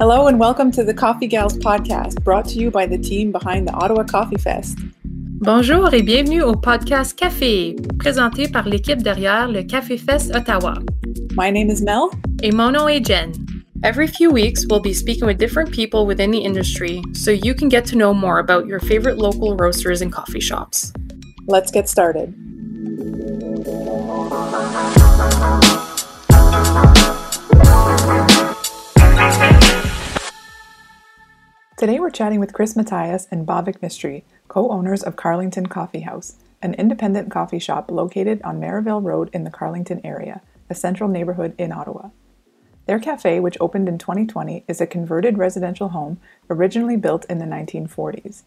Hello and welcome to the Coffee Gals podcast, brought to you by the team behind the Ottawa Coffee Fest. Bonjour et bienvenue au podcast Café, présenté par l'équipe derrière le Café Fest Ottawa. My name is Mel. Et mon nom est Jen. Every few weeks, we'll be speaking with different people within the industry so you can get to know more about your favorite local roasters and coffee shops. Let's get started. Today we're chatting with Chris Matthias and Bhavik Mistry, co-owners of Carlington Coffee House, an independent coffee shop located on Merivale Road in the Carlington area, a central neighborhood in Ottawa. Their cafe, which opened in 2020, is a converted residential home originally built in the 1940s.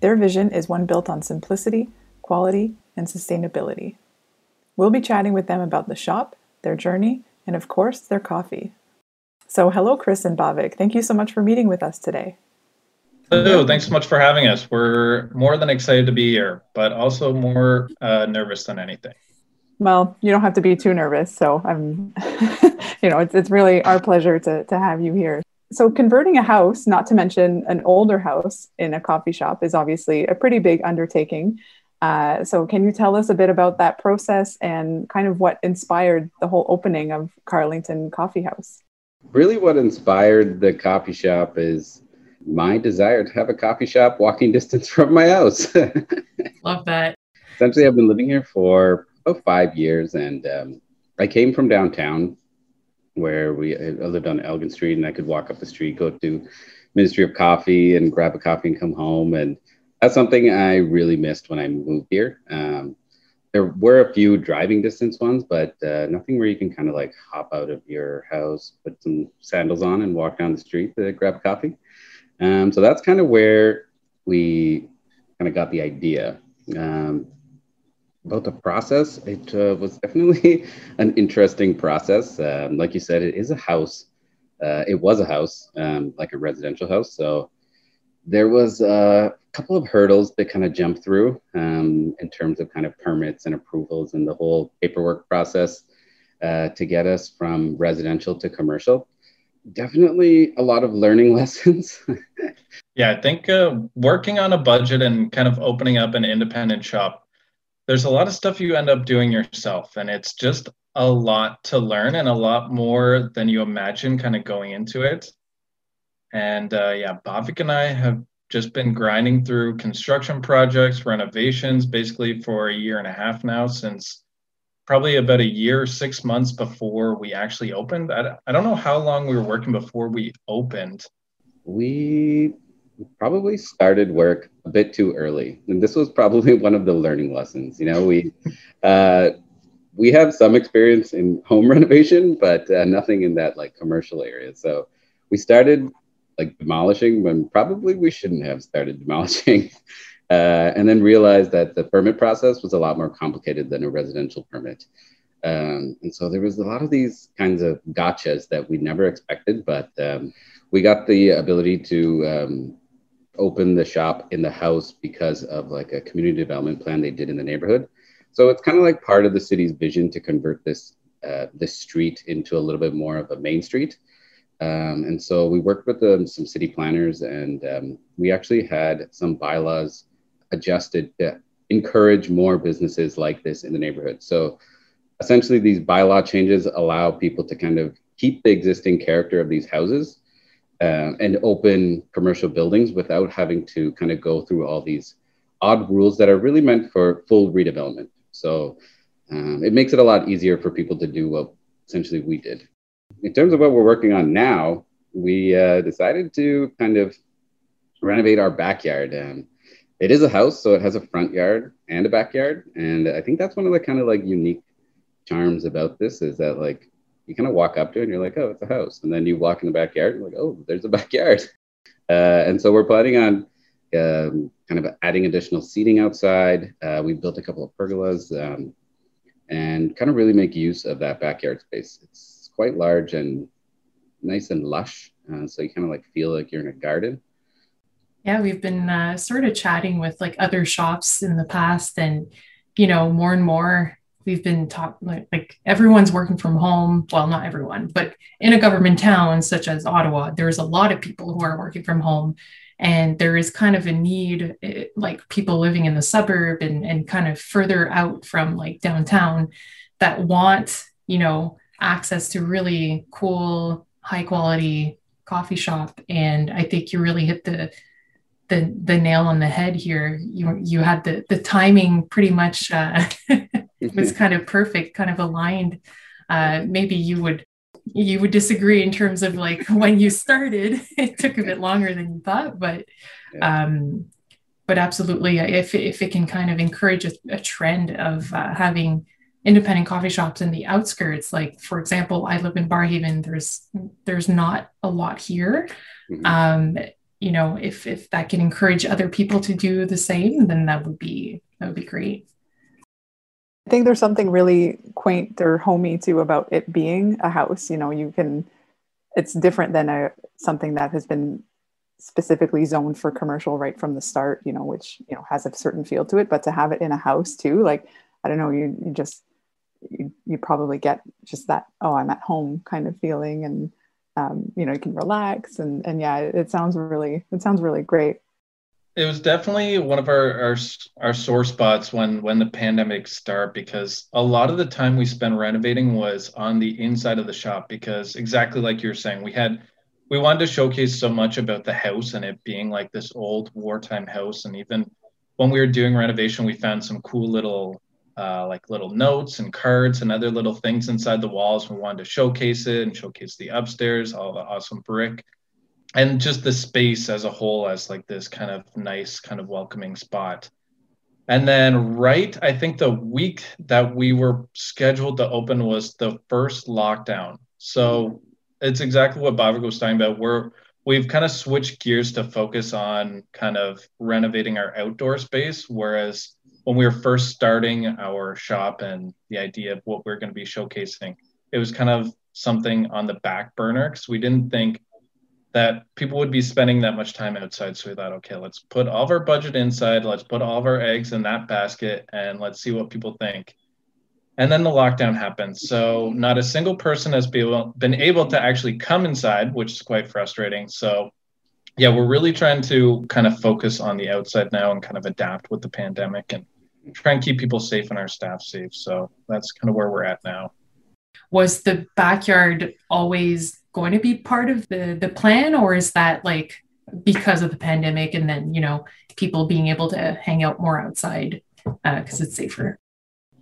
Their vision is one built on simplicity, quality, and sustainability. We'll be chatting with them about the shop, their journey, and of course, their coffee. So, hello, Chris and Bhavik. Thank you so much for meeting with us today. Hello, thanks so much for having us. We're more than excited to be here, but also more uh, nervous than anything. Well, you don't have to be too nervous. So I'm, you know, it's, it's really our pleasure to, to have you here. So converting a house, not to mention an older house in a coffee shop, is obviously a pretty big undertaking. Uh, so can you tell us a bit about that process and kind of what inspired the whole opening of Carlington Coffee House? Really, what inspired the coffee shop is my desire to have a coffee shop walking distance from my house. Love that. Essentially, I've been living here for about five years, and um, I came from downtown where we I lived on Elgin Street, and I could walk up the street, go to Ministry of Coffee, and grab a coffee and come home. And that's something I really missed when I moved here. Um, there were a few driving distance ones, but uh, nothing where you can kind of like hop out of your house, put some sandals on, and walk down the street to grab coffee. Um, so that's kind of where we kind of got the idea. Um, about the process, it uh, was definitely an interesting process. Um, like you said, it is a house. Uh, it was a house, um, like a residential house. So there was a couple of hurdles to kind of jump through um, in terms of kind of permits and approvals and the whole paperwork process uh, to get us from residential to commercial definitely a lot of learning lessons. yeah, I think uh, working on a budget and kind of opening up an independent shop, there's a lot of stuff you end up doing yourself, and it's just a lot to learn and a lot more than you imagine kind of going into it. And uh, yeah, Bhavik and I have just been grinding through construction projects, renovations, basically for a year and a half now since probably about a year, six months before we actually opened. I, I don't know how long we were working before we opened. We probably started work a bit too early. And this was probably one of the learning lessons. You know, we, uh, we have some experience in home renovation, but uh, nothing in that like commercial area. So we started like demolishing when probably we shouldn't have started demolishing. Uh, and then realized that the permit process was a lot more complicated than a residential permit. Um, and so there was a lot of these kinds of gotchas that we never expected, but um, we got the ability to um, open the shop in the house because of like a community development plan they did in the neighborhood. So it's kind of like part of the city's vision to convert this uh, this street into a little bit more of a main street. Um, and so we worked with um, some city planners, and um, we actually had some bylaws adjusted to encourage more businesses like this in the neighborhood. So essentially, these bylaw changes allow people to kind of keep the existing character of these houses uh, and open commercial buildings without having to kind of go through all these odd rules that are really meant for full redevelopment. So um, it makes it a lot easier for people to do what essentially we did. In terms of what we're working on now, we uh, decided to kind of renovate our backyard. and it is a house, so it has a front yard and a backyard. And I think that's one of the kind of like unique charms about this is that like you kind of walk up to it and you're like, oh, it's a house. And then you walk in the backyard and you're like, oh, there's a backyard. Uh, and so we're planning on um, kind of adding additional seating outside. Uh, we built a couple of pergolas um, and kind of really make use of that backyard space. It's quite large and nice and lush. Uh, so you kind of like feel like you're in a garden. Yeah, we've been uh, sort of chatting with like other shops in the past, and you know, more and more we've been talking like, like everyone's working from home. Well, not everyone, but in a government town such as Ottawa, there's a lot of people who are working from home. And there is kind of a need, eh, like people living in the suburb and, and kind of further out from like downtown that want, you know, access to really cool, high quality coffee shop. And I think you really hit the the the nail on the head here. You you had the the timing pretty much uh, was kind of perfect, kind of aligned. Uh, maybe you would you would disagree in terms of like when you started. it took a bit longer than you thought, but um, but absolutely, if if it can kind of encourage a, a trend of uh, having independent coffee shops in the outskirts, like for example, I live in Barrhaven There's there's not a lot here. Mm-hmm. Um, you know, if if that can encourage other people to do the same, then that would be that would be great. I think there's something really quaint or homey too about it being a house. You know, you can it's different than a something that has been specifically zoned for commercial right from the start, you know, which, you know, has a certain feel to it, but to have it in a house too, like I don't know, you, you just you, you probably get just that, oh, I'm at home kind of feeling and um, you know you can relax and and yeah it, it sounds really it sounds really great. It was definitely one of our, our our sore spots when when the pandemic started because a lot of the time we spent renovating was on the inside of the shop because exactly like you're saying we had we wanted to showcase so much about the house and it being like this old wartime house. And even when we were doing renovation we found some cool little uh, like little notes and cards and other little things inside the walls. We wanted to showcase it and showcase the upstairs, all the awesome brick, and just the space as a whole as like this kind of nice, kind of welcoming spot. And then, right, I think the week that we were scheduled to open was the first lockdown. So it's exactly what Bhavik was talking about. We're we've kind of switched gears to focus on kind of renovating our outdoor space, whereas when we were first starting our shop and the idea of what we are going to be showcasing, it was kind of something on the back burner because we didn't think that people would be spending that much time outside. So we thought, okay, let's put all of our budget inside, let's put all of our eggs in that basket, and let's see what people think. And then the lockdown happened. So not a single person has been able to actually come inside, which is quite frustrating. So yeah, we're really trying to kind of focus on the outside now and kind of adapt with the pandemic and try and keep people safe and our staff safe. So that's kind of where we're at now. Was the backyard always going to be part of the the plan, or is that like because of the pandemic and then you know people being able to hang out more outside because uh, it's safer?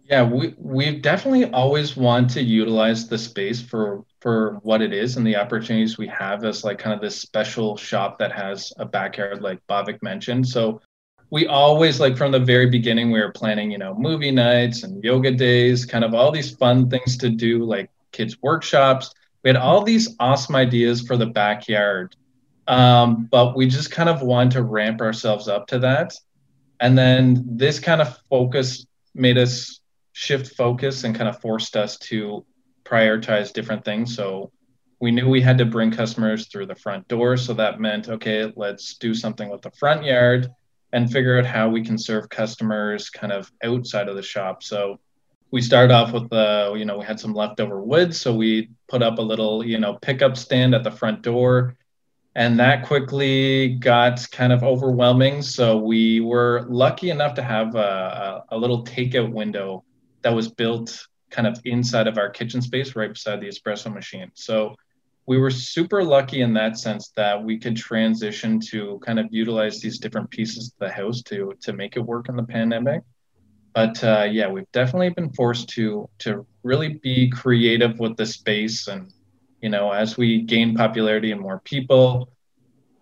Yeah, we we've definitely always want to utilize the space for for what it is and the opportunities we have as like kind of this special shop that has a backyard like Bhavik mentioned. So we always like from the very beginning we were planning you know movie nights and yoga days kind of all these fun things to do like kids workshops. We had all these awesome ideas for the backyard um, but we just kind of wanted to ramp ourselves up to that. And then this kind of focus made us shift focus and kind of forced us to prioritize different things. So we knew we had to bring customers through the front door. So that meant okay let's do something with the front yard and figure out how we can serve customers kind of outside of the shop. So we started off with the, you know, we had some leftover wood. So we put up a little, you know, pickup stand at the front door. And that quickly got kind of overwhelming. So we were lucky enough to have a, a, a little takeout window that was built kind of inside of our kitchen space right beside the espresso machine. So we were super lucky in that sense that we could transition to kind of utilize these different pieces of the house to to make it work in the pandemic. But uh, yeah we've definitely been forced to to really be creative with the space and you know as we gain popularity and more people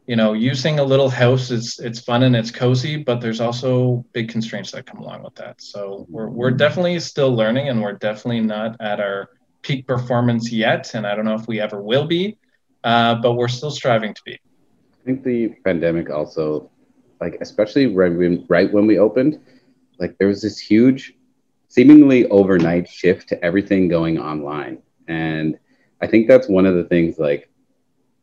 you know using a little house is it's fun and it's cozy but there's also big constraints that come along with that. So we're, we're definitely still learning and we're definitely not at our peak performance yet, and I don't know if we ever will be, uh, but we're still striving to be. I think the pandemic also, like especially right when, right when we opened, like there was this huge, seemingly overnight shift to everything going online, and I think that's one of the things. Like,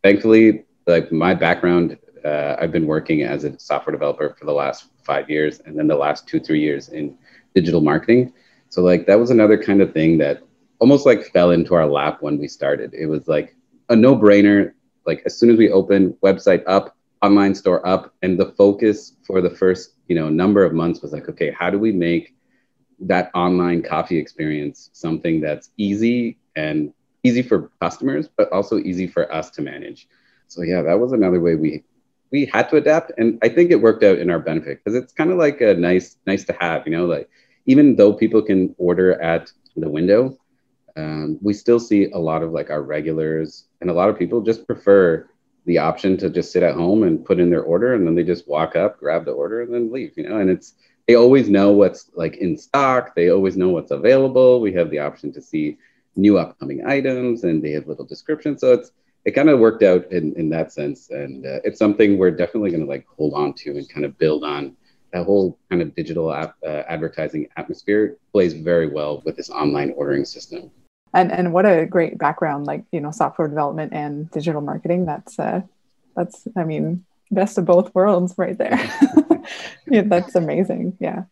thankfully, like my background, uh, I've been working as a software developer for the last five years, and then the last two three years in digital marketing So like that was another kind of thing that almost like fell into our lap when we started. It was like a no-brainer. Like as soon as we opened, website up, online store up, and the focus for the first you know number of months was like, okay, how do we make that online coffee experience something that's easy and easy for customers, but also easy for us to manage. So yeah, that was another way we we had to adapt, and I think it worked out in our benefit because it's kind of like a nice nice to have, you know, like even though people can order at the window, um, we still see a lot of like our regulars and a lot of people just prefer the option to just sit at home and put in their order and then they just walk up, grab the order, and then leave, you know, and it's they always know what's like in stock. They always know what's available. We have the option to see new upcoming items and they have little descriptions. So it's, it kind of worked out in, in that sense. And uh, it's something we're definitely going to like hold on to and kind of build on that whole kind of digital app, uh, advertising atmosphere plays very well with this online ordering system. And, and what a great background, like, you know, software development and digital marketing. That's, uh, that's, I mean, best of both worlds right there. yeah, that's amazing. Yeah.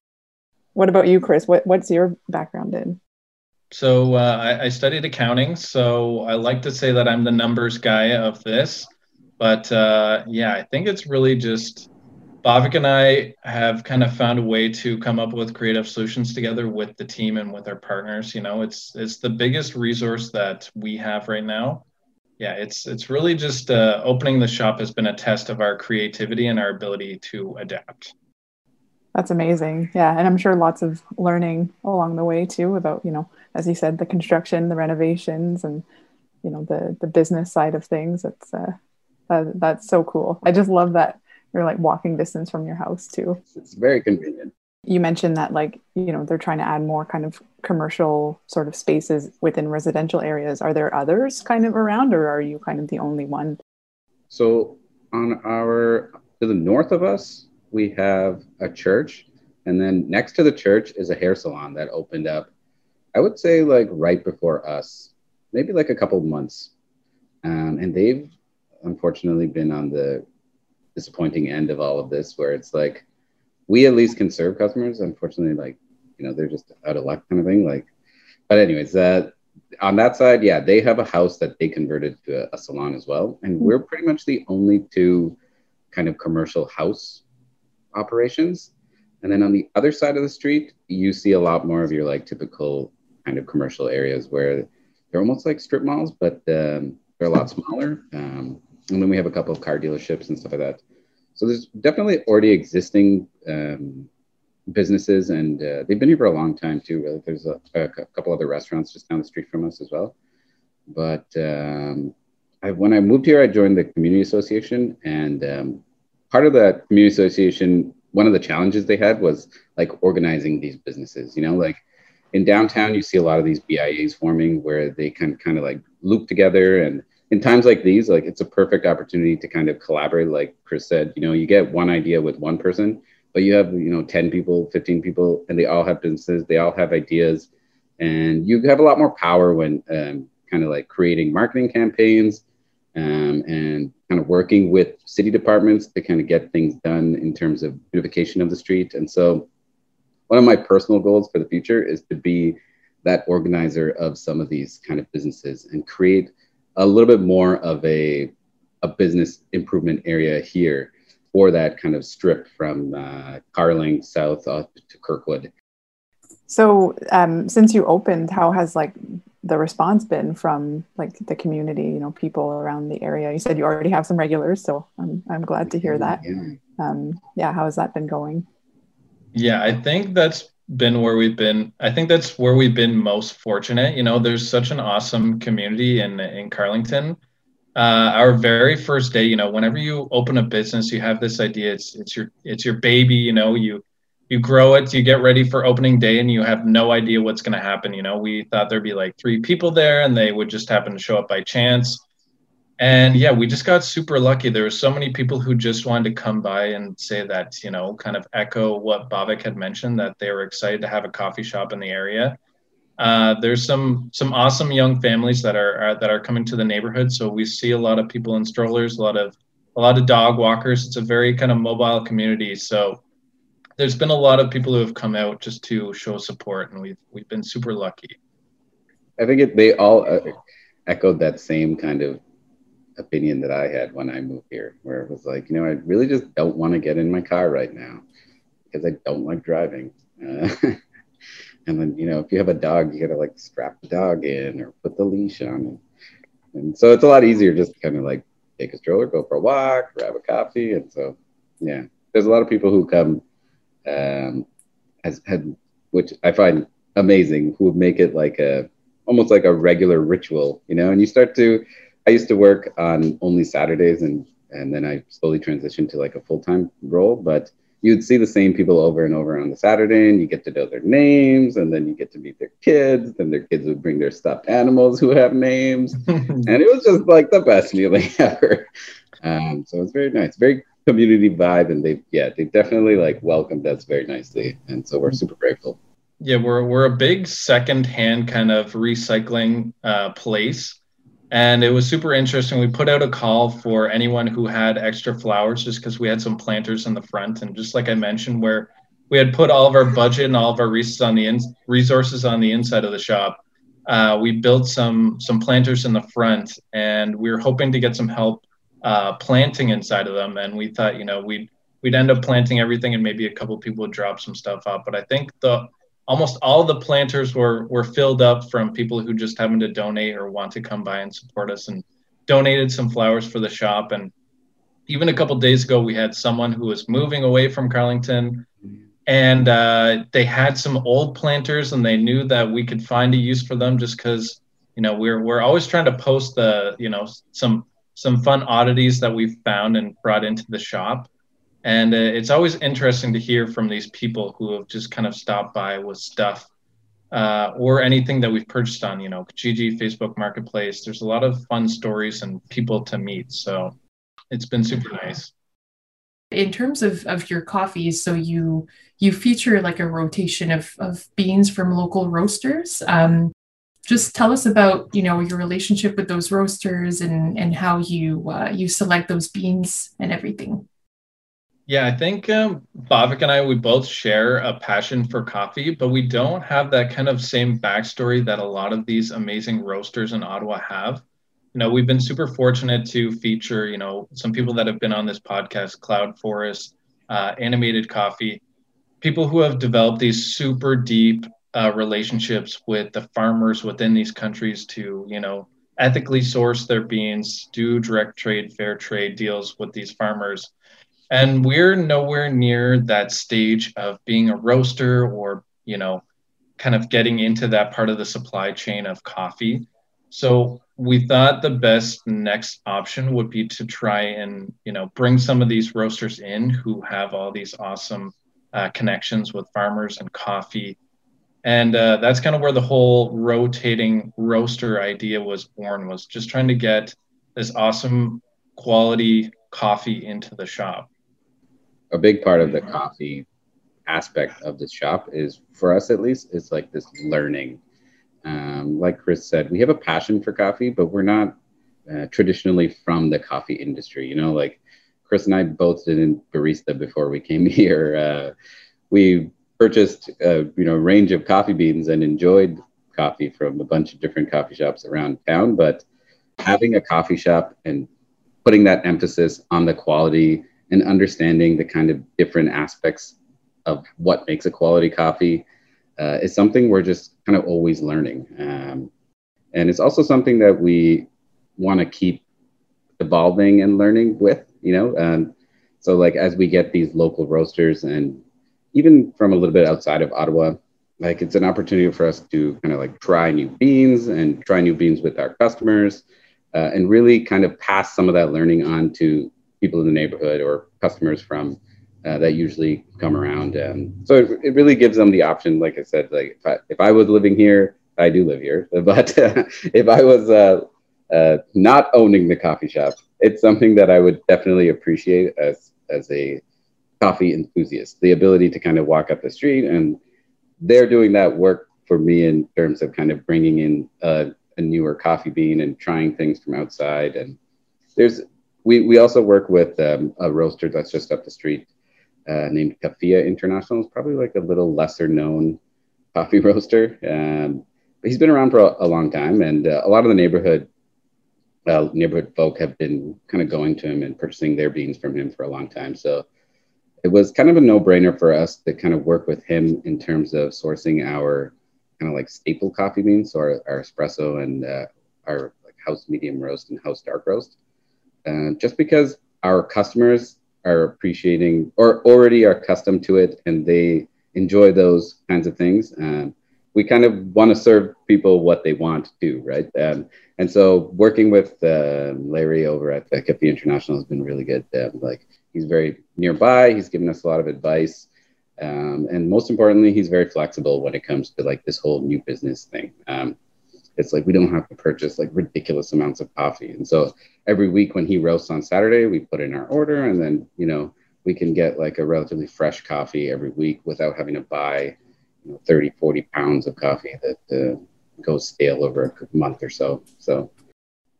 What about you, Chris? What, what's your background in? So uh, I, I, studied accounting. So I like to say that I'm the numbers guy of this. But uh, yeah, I think it's really just Bhavik and I have kind of found a way to come up with creative solutions together with the team and with our partners. You know, it's it's the biggest resource that we have right now. Yeah it's it's really just uh, opening the shop has been a test of our creativity and our ability to adapt. That's amazing. Yeah and i'm sure lots of learning along the way too about you know as you said the construction the renovations and you know the the business side of things. It's uh that, that's so cool. I just love that you're like walking distance from your house too. It's very convenient. You mentioned that like you know they're trying to add more kind of commercial sort of spaces within residential areas. Are there others kind of around or are you kind of the only one? So on our to the north of us we have a church and then next to the church is a hair salon that opened up i would say like right before us maybe like a couple months. Um, and they've unfortunately been on the disappointing end of all of this where it's like we at least can serve customers. Unfortunately, like you know, they're just out of luck kind of thing. Like, but anyways, that on that side, yeah, they have a house that they converted to a, a salon as well, and mm-hmm. we're pretty much the only two kind of commercial house operations. And then on the other side of the street, you see a lot more of your like typical kind of commercial areas where they're almost like strip malls, but um, they're a lot smaller. Um, and then we have a couple of car dealerships and stuff like that. So there's definitely already existing um, businesses, and uh, they've been here for a long time too. Really. There's a, a, couple other restaurants just down the street from us as well. But um, I, when I moved here, I joined the community association, and um, part of that community association, one of the challenges they had was like organizing these businesses. You know, like in downtown, you see a lot of these BIAs forming where they can kind of like loop together and in times like these, like it's a perfect opportunity to kind of collaborate. Like Chris said, you know, you get one idea with one person, but you have, you know, 10 people, 15 people, and they all have businesses, they all have ideas. And you have a lot more power when um, kind of like creating marketing campaigns um, and kind of working with city departments to kind of get things done in terms of beautification of the street. And so, one of my personal goals for the future is to be that organizer of some of these kind of businesses and create a little bit more of a, a business improvement area here for that kind of strip from uh, Carling south up to Kirkwood. So, um, since you opened, how has like the response been from like the community? You know, people around the area. You said you already have some regulars, so I'm I'm glad to hear that. Yeah, um, yeah how has that been going? Yeah, I think that's been where we've been. I think that's where we've been most fortunate. You know, there's such an awesome community in in Carlington. Uh, our very first day, you know, whenever you open a business, you have this idea. It's it's your it's your baby. You know, you you grow it, you get ready for opening day, and you have no idea what's going to happen. You know, we thought there'd be like three people there, and they would just happen to show up by chance and yeah we just got super lucky. There were so many people who just wanted to come by and say that you know kind of echo what Bhavik had mentioned that they were excited to have a coffee shop in the area. Uh, there's some some awesome young families that are, are, that are coming to the neighborhood. So we see a lot of people in strollers a lot of a lot of dog walkers. It's a very kind of mobile community. So there's been a lot of people who have come out just to show support, and we've we've been super lucky. I think it, they all uh, echoed that same kind of opinion that I had when I moved here, where it was like, you know, I really just don't want to get in my car right now because I don't like driving. Uh, and then, you know, if you have a dog, you got to like strap the dog in or put the leash on. And, and so it's a lot easier just to kind of like take a stroller, go for a walk, grab a coffee. And so, yeah, there's a lot of people who come um, had, which I find amazing, who make it like a almost like a regular ritual, you know. And you start to, I used to work on only Saturdays, and and then I slowly transitioned to like a full time role, but you'd see the same people over and over on the Saturday, and you get to know their names, and then you get to meet their kids. Then their kids would bring their stuffed animals who have names, and it was just like the best feeling ever. Um, so it's very nice, very community vibe, and they yeah they definitely like welcomed us very nicely, and so we're super grateful. Yeah, we're we're a big secondhand kind of recycling uh, place, and it was super interesting. We put out a call for anyone who had extra flowers, just because we had some planters in the front, and just like I mentioned, where we had put all of our budget and all of our resources on the in, resources on the inside of the shop. Uh, we built some some planters in the front, and we were hoping to get some help uh, planting inside of them. And we thought, you know, we'd we'd end up planting everything, and maybe a couple people would drop some stuff off. But I think the almost all the planters were were filled up from people who just happened to donate or want to come by and support us, and donated some flowers for the shop. And even a couple days ago, we had someone who was moving away from Carlington. And uh, they had some old planters, and they knew that we could find a use for them just because you know we're we're always trying to post the you know some some fun oddities that we've found and brought into the shop. And uh, it's always interesting to hear from these people who have just kind of stopped by with stuff uh, or anything that we've purchased on, you know, Kijiji, Facebook Marketplace. There's a lot of fun stories and people to meet. So it's been super nice. In terms of, of your coffees, so you you feature like a rotation of, of beans from local roasters. Um, just tell us about you know your relationship with those roasters and and how you uh, you select those beans and everything yeah i think um, bhavik and i we both share a passion for coffee but we don't have that kind of same backstory that a lot of these amazing roasters in ottawa have you know we've been super fortunate to feature you know some people that have been on this podcast Cloudforest uh, animated coffee people who have developed these super deep uh, relationships with the farmers within these countries to, you know, ethically source their beans, do direct trade, fair trade deals with these farmers. And we're nowhere near that stage of being a roaster or, you know, kind of getting into that part of the supply chain of coffee. So we thought the best next option would be to try and, you know, bring some of these roasters in who have all these awesome uh, connections with farmers and coffee and uh, that's kind of where the whole rotating roaster idea was born was just trying to get this awesome quality coffee into the shop a big part of the coffee aspect of the shop is for us at least is like this learning um, like chris said we have a passion for coffee but we're not uh, traditionally from the coffee industry you know like chris and i both did in barista before we came here uh, we purchased a you know range of coffee beans and enjoyed coffee from a bunch of different coffee shops around town. But having a coffee shop and putting that emphasis on the quality and understanding the kind of different aspects of what makes a quality coffee uh, is something we're just kind of always learning. Um, and it's also something that we want to keep evolving and learning with, you know. Um, so like as we get these local roasters and even from a little bit outside of Ottawa, like it's an opportunity for us to kind of like try new beans and try new beans with our customers uh, and really kind of pass some of that learning on to people in the neighborhood or customers from uh, that usually come around. And so it, it, really gives them the option. Like I said, like if I, if I was living here, I do live here, but uh, if I was uh, uh, not owning the coffee shop, it's something that I would definitely appreciate as as a coffee enthusiast. the ability to kind of walk up the street and they're doing that work for me in terms of kind of bringing in a, a newer coffee bean and trying things from outside. And there's, we, we also work with um, a roaster that's just up the street uh, named Cafia International. It's probably like a little lesser known coffee roaster. Um, but he's been around for a, a long time, and uh, a lot of the neighborhood uh, neighborhood folk have been kind of going to him and purchasing their beans from him for a long time. So it was kind of a no brainer for us to kind of work with him in terms of sourcing our kind of like staple coffee beans, so our, our espresso and uh, our house medium roast and house dark roast. Uh, just because our customers are appreciating or already are accustomed to it and they enjoy those kinds of things. Um, we kind of want to serve people what they want to, right? Um, and so working with uh, Larry over at Cafia International has been really good. Uh, like he's very nearby. He's given us a lot of advice. Um, and most importantly, he's very flexible when it comes to like this whole new business thing. Um, it's like we don't have to purchase like ridiculous amounts of coffee. And so every week when he roasts on Saturday, we put in our order and then, you know, we can get like a relatively fresh coffee every week without having to buy you know, 30, 40 pounds of coffee that uh, goes stale over a month or so. So,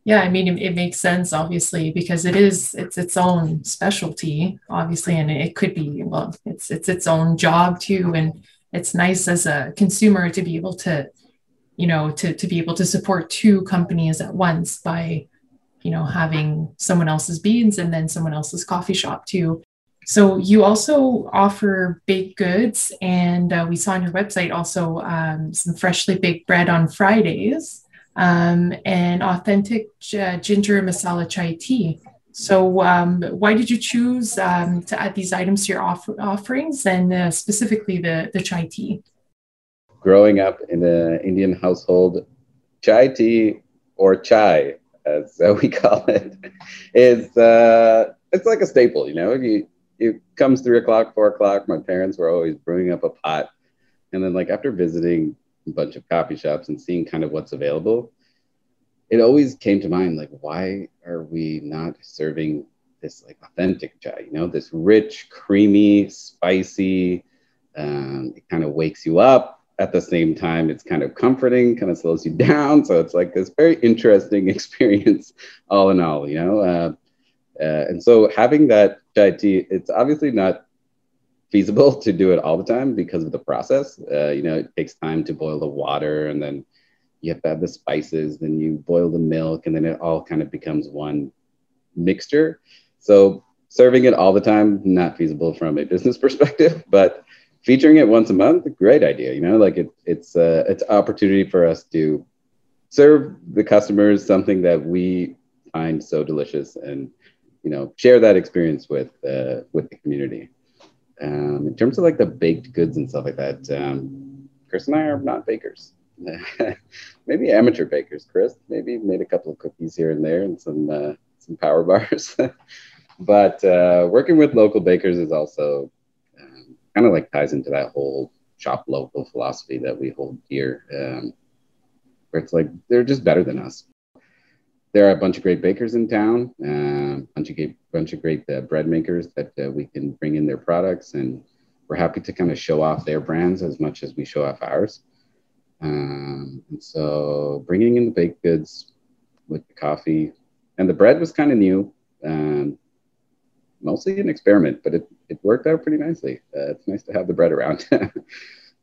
yeah, I mean, it, it, makes sense, obviously, because it is it's its own specialty, obviously, and it could be well, it's it's its own job too, and it's nice as a consumer to be able to, you know, to to be able to support two companies at once by, you know, having someone else's beans and then someone else's coffee shop too. So you also offer baked goods, and uh, we saw on your website also um, some freshly baked bread on Fridays um, and authentic uh, ginger masala chai tea. So um, why did you choose um, to add these items to your off- offerings, and uh, specifically the the chai tea? Growing up in an Indian household, chai tea or chai, as we call it, is uh, it's like a staple. You know, you it comes three o'clock, four o'clock. My parents were always brewing up a pot. And then, like, after visiting a bunch of coffee shops and seeing kind of what's available, it always came to mind, like, why are we not serving this, like, authentic chai? You know, this rich, creamy, spicy, um, it kind of wakes you up. At the same time, it's kind of comforting, kind of slows you down. So it's like this very interesting experience, all in all, you know. Uh, uh, and so having that tea, it's obviously not feasible to do it all the time because of the process. Uh, you know, it takes time to boil the water and then you have to have the spices, then you boil the milk, and then it all kind of becomes one mixture. So serving it all the time, not feasible from a business perspective, but featuring it once a month, great idea. You know, like it, it's uh, it's opportunity for us to serve the customers something that we find so delicious and you know share that experience with uh, with the community. Um, in terms of like the baked goods and stuff like that, um, Chris and I are not bakers. maybe amateur bakers. Chris maybe made a couple of cookies here and there and some uh, some power bars. but uh, working with local bakers is also kind of like ties into that whole shop local philosophy that we hold dear. Um, where it's like they're just better than us there are a bunch of great bakers in town, a uh, bunch of great, bunch of great uh, bread makers that uh, we can bring in their products, and we're happy to kind of show off their brands as much as we show off ours. Um, and so, bringing in the baked goods with the coffee and the bread was kind of new, um, mostly an experiment, but it, it worked out pretty nicely. Uh, it's nice to have the bread around. yeah,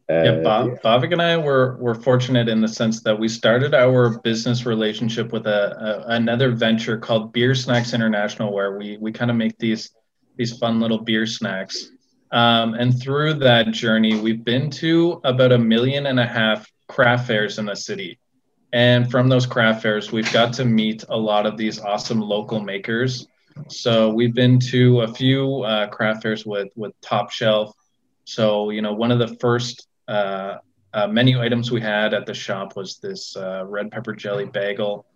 uh, Bob, yeah. Bhavik and I were were fortunate in the sense that we started our business relationship with a, a another venture called Beer Snacks International, where we we kind of make these these fun little beer snacks. Um, and through that journey, we've been to about a million and a half craft fairs in the city. And from those craft fairs, we've got to meet a lot of these awesome local makers. So we've been to a few uh, craft fairs with with Top Shelf. So you know, one of the first uh, uh, menu items we had at the shop was this uh, red pepper jelly bagel,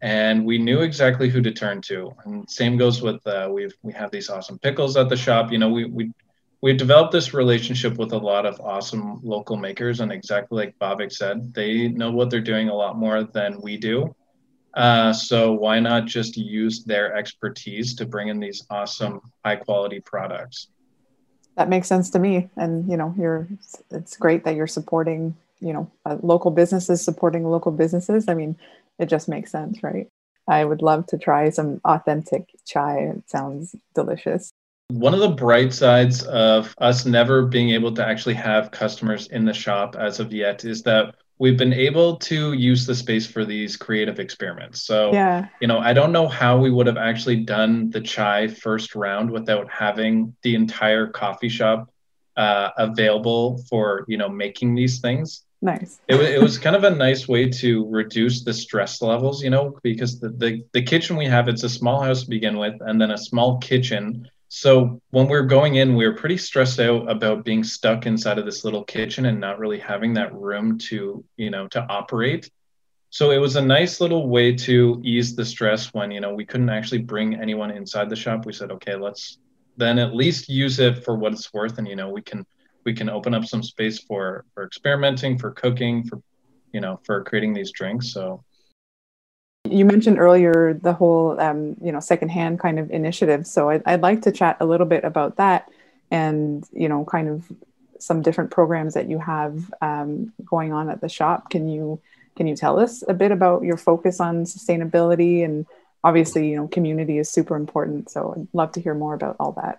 and we knew exactly who to turn to. And same goes with uh, we've we have these awesome pickles at the shop. You know, we we we developed this relationship with a lot of awesome local makers, and exactly like Bhavik said, they know what they're doing a lot more than we do. Uh, so why not just use their expertise to bring in these awesome, high quality products? that makes sense to me. And you know you're it's great that you're supporting you know uh, local businesses supporting local businesses. I mean it just makes sense right? I would love to try some authentic chai. It sounds delicious. One of the bright sides of us never being able to actually have customers in the shop as of yet is that we've been able to use the space for these creative experiments. So, yeah. you know, I don't know how we would have actually done the chai first round without having the entire coffee shop uh, available for, you know, making these things. Nice. it, it was kind of a nice way to reduce the stress levels, you know, because the, the, the kitchen we have, it's a small house to begin with, and then a small kitchen so when we are going in, we were pretty stressed out about being stuck inside of this little kitchen and not really having that room to, you know, to operate. So it was a nice little way to ease the stress when, you know, we couldn't actually bring anyone inside the shop. We said, okay, let's then at least use it for what it's worth. And, you know, we can, we can open up some space for, for experimenting, for cooking, for, you know, for creating these drinks. So you mentioned earlier the whole, um, you know, secondhand kind of initiative. So I'd, I'd like to chat a little bit about that, and you know, kind of some different programs that you have um, going on at the shop. Can you can you tell us a bit about your focus on sustainability and obviously, you know, community is super important. So I'd love to hear more about all that.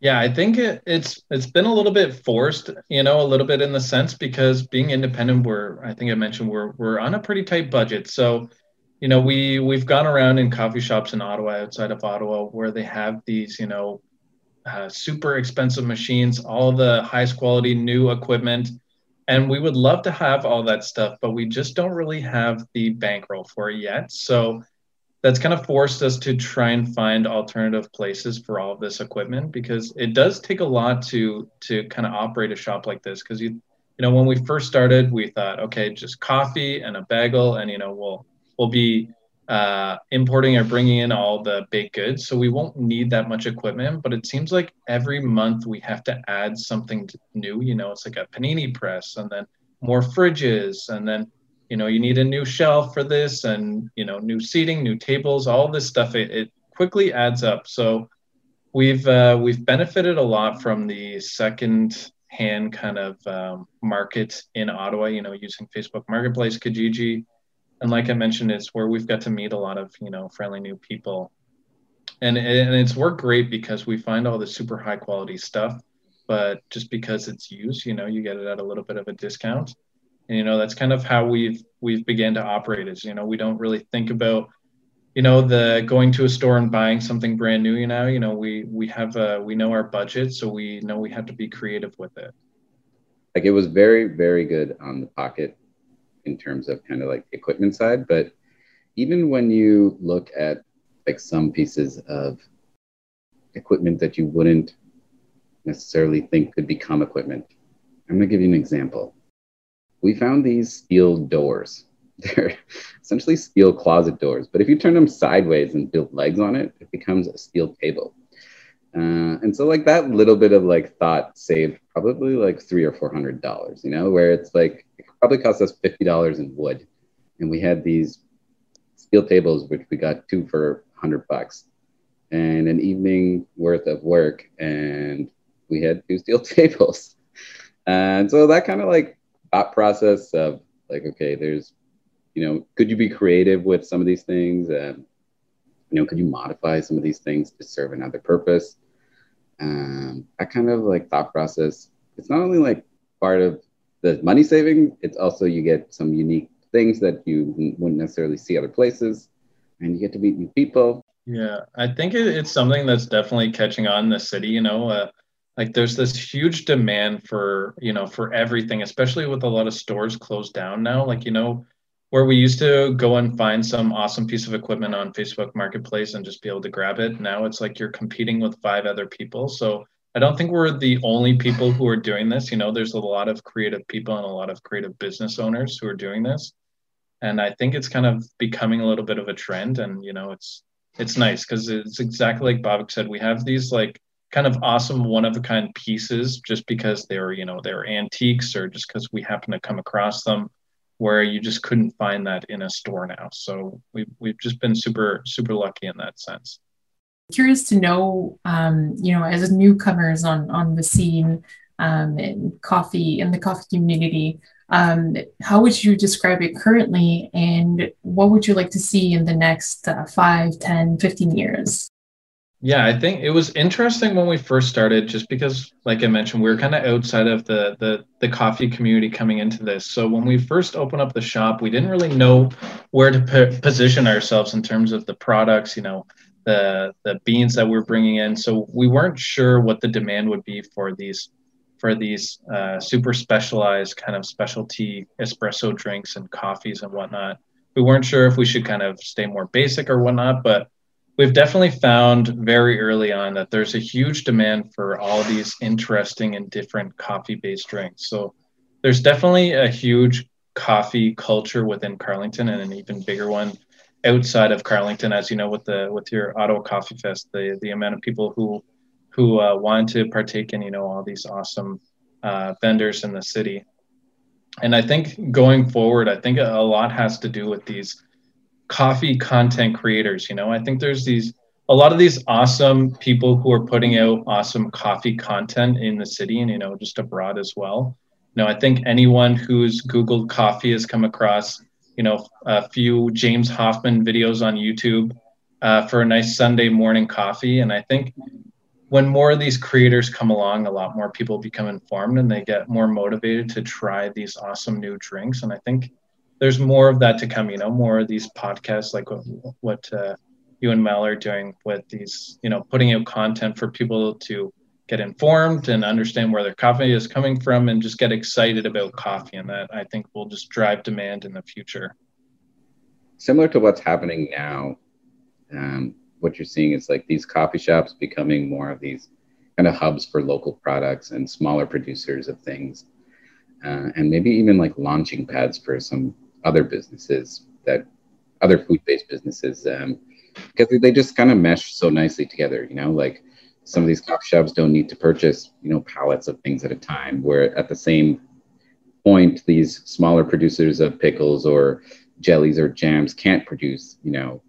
Yeah, I think it, it's it's been a little bit forced, you know, a little bit in the sense because being independent, we're I think I mentioned we're we're on a pretty tight budget. So you know, we we've gone around in coffee shops in Ottawa, outside of Ottawa, where they have these, you know, uh, super expensive machines, all the highest quality new equipment, and we would love to have all that stuff, but we just don't really have the bankroll for it yet. So that's kind of forced us to try and find alternative places for all of this equipment because it does take a lot to to kind of operate a shop like this because you you know when we first started we thought okay just coffee and a bagel and you know we'll we'll be uh, importing or bringing in all the baked goods. So we won't need that much equipment, but it seems like every month we have to add something new. You know, it's like a panini press and then more fridges and then, you know, you need a new shelf for this and, you know, new seating, new tables, all this stuff. It, it quickly adds up. So we've, uh, we've benefited a lot from the second hand kind of um, market in Ottawa, you know, using Facebook Marketplace, Kijiji, and like I mentioned, it's where we've got to meet a lot of you know friendly new people, and and it's worked great because we find all the super high quality stuff, but just because it's used, you know, you get it at a little bit of a discount, and you know that's kind of how we've we've began to operate. Is you know we don't really think about you know the going to a store and buying something brand new you know you know we we have a we know our budget so we know we have to be creative with it. Like it was very very good on the pocket in terms of kind of like equipment side. But even when you look at like some pieces of equipment that you wouldn't necessarily think could become equipment, I'm going to give you an example. We found these steel doors. They're essentially steel closet doors, but if you turn them sideways and build legs on it, it becomes a steel table. Uh, and so like that little bit of like thought saved probably like three or four hundred dollars, you know, where it's like it probably cost us fifty dollars in wood, and we had these steel tables which we got two for hundred bucks, and an evening worth of work, and we had two steel tables, and so that kind of like thought process of like okay, there's, you know, could you be creative with some of these things? And you know, could you modify some of these things to serve another purpose? Um, that kind of like thought process, it's not only like part of the money saving, it's also you get some unique things that you wouldn't necessarily see other places and you get to meet new people. Yeah, I think it's something that's definitely catching on in the city, you know, uh, like there's this huge demand for, you know, for everything, especially with a lot of stores closed down now. Like, you know, where we used to go and find some awesome piece of equipment on Facebook Marketplace and just be able to grab it. Now it's like you're competing with five other people. So I don't think we're the only people who are doing this. You know, there's a lot of creative people and a lot of creative business owners who are doing this. And I think it's kind of becoming a little bit of a trend. And, you know, it's it's nice because it's exactly like Bob said, we have these like kind of awesome one of a kind pieces just because they're, you know, they're antiques or just because we happen to come across them where you just couldn't find that in a store now. So we've, we've just been super, super lucky in that sense. Curious to know, um, you know, as newcomers on, on the scene um, in coffee, in the coffee community, um, how would you describe it currently and what would you like to see in the next uh, 5, 10, 15 years? Yeah, I think it was interesting when we first started, just because, like I mentioned, we were kind of outside of the the the coffee community coming into this. So when we first opened up the shop, we didn't really know where to p- position ourselves in terms of the products, you know, the the beans that we're bringing in. So we weren't sure what the demand would be for these for these uh, super specialized kind of specialty espresso drinks and coffees and whatnot. We weren't sure if we should kind of stay more basic or whatnot, but we've definitely found very early on that there's a huge demand for all these interesting and different coffee based drinks. So there's definitely a huge coffee culture within Carleton and an even bigger one outside of Carleton, as you know, with the with your Ottawa Coffee Fest, the the amount of people who who uh, want to partake in you know all these awesome uh, vendors in the city. And I think going forward, I think a lot has to do with these coffee content creators. You know, I think there's these a lot of these awesome people who are putting out awesome coffee content in the city and you know just abroad as well. You know, I think anyone who's Googled coffee has come across you know a few James Hoffmann videos on YouTube uh, for a nice Sunday morning coffee, and I think when more of these creators come along, a lot more people become informed and they get more motivated to try these awesome new drinks. And I think there's more of that to come. You know, more of these podcasts like what, what uh, you and Mel are doing with these, you know, putting out content for people to get informed and understand where their coffee is coming from and just get excited about coffee. And that I think will just drive demand in the future. Similar to what's happening now, um, what you're seeing is like these coffee shops becoming more of these kind of hubs for local products and smaller producers of things. Uh, and maybe even like launching pads for some other businesses that other food-based businesses um, because they just kind of mesh so nicely together you know? Like some of these coffee shops don't need to purchase you know pallets of things at a time where at the same point these smaller producers of pickles or jellies or jams can't produce you know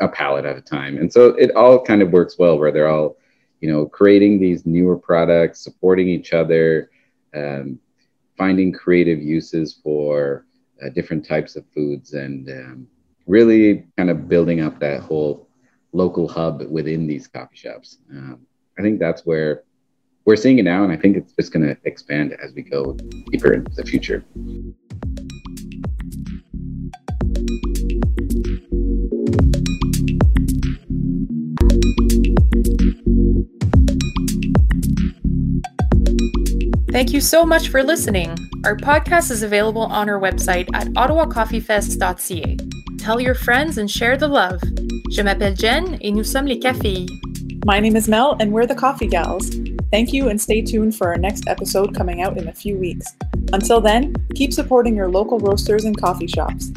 a pallet at a time. And so it all kind of works well where they're all you know creating these newer products supporting each other um, finding creative uses for uh, different types of foods and um, really kind of building up that whole local hub within these coffee shops. Um, I think that's where we're seeing it now, and I think it's just going to expand as we go deeper into the future. Thank you so much for listening. Our podcast is available on our website at ottawacoffeefest.ca. Tell your friends and share the love. Je m'appelle Jen et nous sommes les Cafés. My name is Mel and we're the Coffee Gals. Thank you and stay tuned for our next episode coming out in a few weeks. Until then, keep supporting your local roasters and coffee shops.